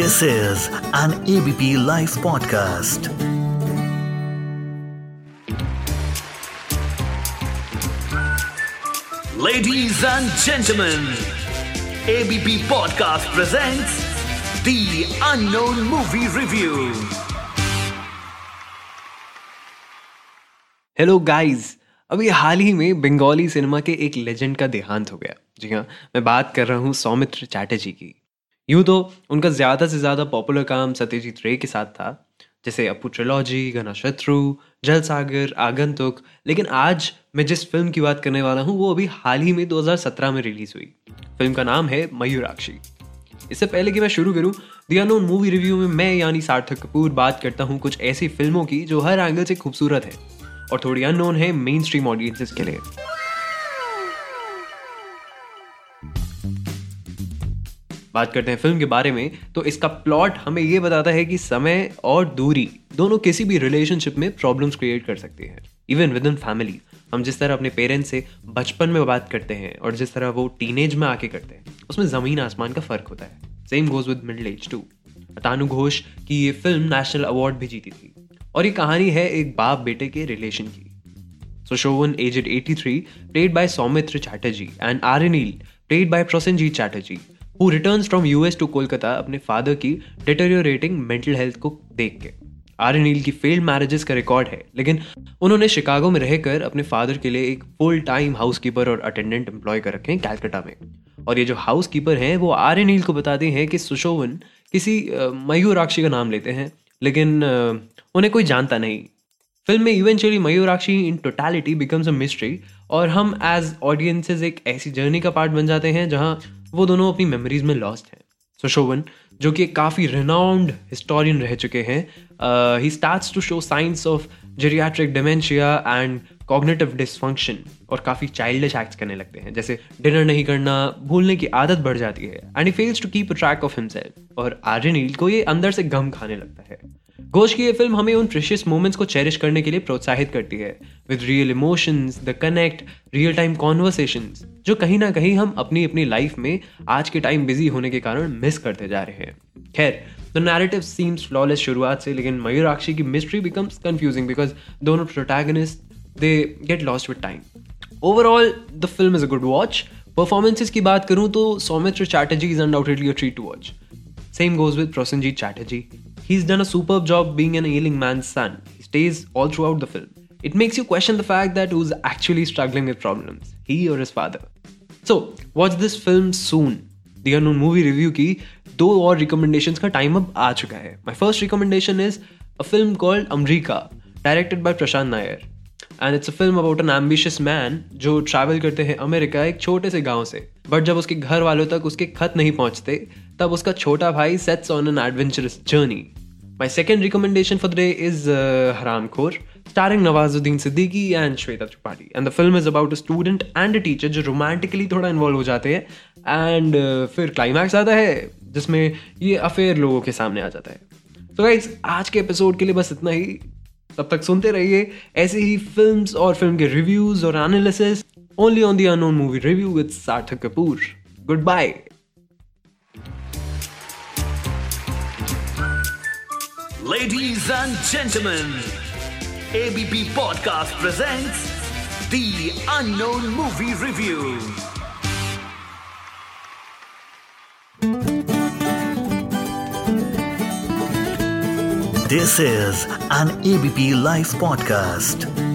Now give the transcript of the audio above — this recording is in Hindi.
This is an ABP Life podcast. Ladies and gentlemen, ABP Podcast presents The Unknown Movie Review. Hello guys अभी हाल ही में बंगाली सिनेमा के एक लेजेंड का देहांत हो गया जी हाँ मैं बात कर रहा हूँ सौमित्र चैटर्जी की यूँ तो उनका ज़्यादा से ज़्यादा पॉपुलर काम सत्यजीत रे के साथ था, जैसे अपू ट्रिलॉजी घना शत्रु जल सागर आगंतुक। लेकिन आज मैं जिस फ़िल्म की बात करने वाला हूँ, वो अभी हाल ही में 2017 में रिलीज़ हुई। फ़िल्म का नाम है मयूराक्षी। इससे पहले कि मैं शुरू करूँ दी अनोन मूवी रिव्यू में मैं, यानी सार्थक कपूर, बात करता हूँ कुछ ऐसी फ़िल्मों की जो हर एंगल से खूबसूरत है और थोड़ी अननोन है मेन स्ट्रीम ऑडियंसेस के लिए। बात करते हैं फ़िल्म के बारे में तो इसका प्लॉट हमें ये बताता है कि समय और दूरी दोनों किसी भी रिलेशनशिप में प्रॉब्लम्स क्रिएट कर सकती हैं। इवन विद इन फैमिली हम जिस तरह अपने पेरेंट्स से बचपन में बात करते हैं और जिस तरह वो टीनेज में आके करते हैं उसमें ज़मीन आसमान का फ़र्क होता है। Same goes with middle age to Tanu Ghosh की ये फ़िल्म नेशनल अवार्ड भी जीती थी। और ये कहानी है एक बाप बेटे के रिलेशन की। Sushovan, aged 83, played by Soumitra Chatterjee, and Arenil, played by Prosenjit Chatterjee, who returns from US to Kolkata, अपने फादर की डिटेरियोरेटिंग मेंटल हेल्थ को देख के। आरनील की फेल्ड मैरिजेस का रिकॉर्ड है, लेकिन उन्होंने शिकागो में रहकर अपने फादर के लिए एक फुल टाइम हाउस कीपर और अटेंडेंट एम्प्लॉय कर रखे हैं कैलकाटा में। और ये जो हाउस कीपर हैं, वो आर्यनील को बताते हैं कि सुशोवन किसी मयूराक्षी का नाम लेते हैं, लेकिन उन्हें कोई जानता नहीं। फ़िल्म में eventually Mayurakshi in totality becomes a mystery और हम एज ऑडियंसेस एक ऐसी जर्नी का पार्ट बन जाते हैं जहाँ वो दोनों अपनी मेमोरीज में लॉस्ट हैं। सो शोवन जो कि काफ़ी रिनाउंड हिस्टोरियन रह चुके हैं he starts to show signs of geriatric dementia and cognitive dysfunction और काफ़ी चाइल्डिश एक्ट्स करने लगते हैं। जैसे डिनर नहीं करना, भूलने की आदत बढ़ जाती है and he fails to keep track of himself और आर्यनील को ये अंदर से गम खाने लगता है। घोष की ये फ़िल्म हमें उन प्रेशियस मोमेंट्स को चेरिश करने के लिए प्रोत्साहित करती है with real emotions the connect real time conversations जो कहीं ना कहीं हम अपनी अपनी लाइफ में आज के टाइम बिज़ी होने के कारण मिस करते जा रहे हैं। खैर द नैरेटिव सीम्स फ्लॉलेस शुरुआत से, लेकिन मयूराक्षी की मिस्ट्री बिकम्स कंफ्यूजिंग बिकॉज़ दोनों protagonist they get lost with time overall the film is a good watch performances की बात करूँ तो Soumitra Chatterjee is undoubtedly a treat to watch same goes with Prosenjit Chatterjee He's done a superb job being an ailing man's son. He stays all throughout the film. It makes you question the fact that who's actually struggling with problems, he or his father. So, watch this film soon. The Unknown Movie Review की दो और recommendations का time अब आ चुका है. My first recommendation is a film called Amrika, directed by Prashant Nair. And it's a film about an ambitious man जो ट्रैवल करते हैं अमेरिका एक छोटे से गाँव से बट जब उसके घर वालों तक उसके खत नहीं पहुँचते तब उसका छोटा भाई sets on an adventurous journey my second recommendation for the is Haramkhor starring Nawazuddin Siddiqui and Shweta Tripathi and the film is about a student and a teacher जो रोमांटिकली थोड़ा इन्वॉल्व हो जाते हैं एंड uh, फिर क्लाइमैक्स आता है जिसमें ये अफेयर लोगों के सामने आ जाता है। तो गाइज़ आज के एपिसोड के लिए बस इतना ही। तब तक सुनते रहिए ऐसे ही फ़िल्म और फ़िल्म के रिव्यूज़ और analysis only on the unknown movie review with Sarthak Kapoor goodbye Ladies and gentlemen, ABP Podcast presents The Unknown Movie Review. This is an ABP Life podcast.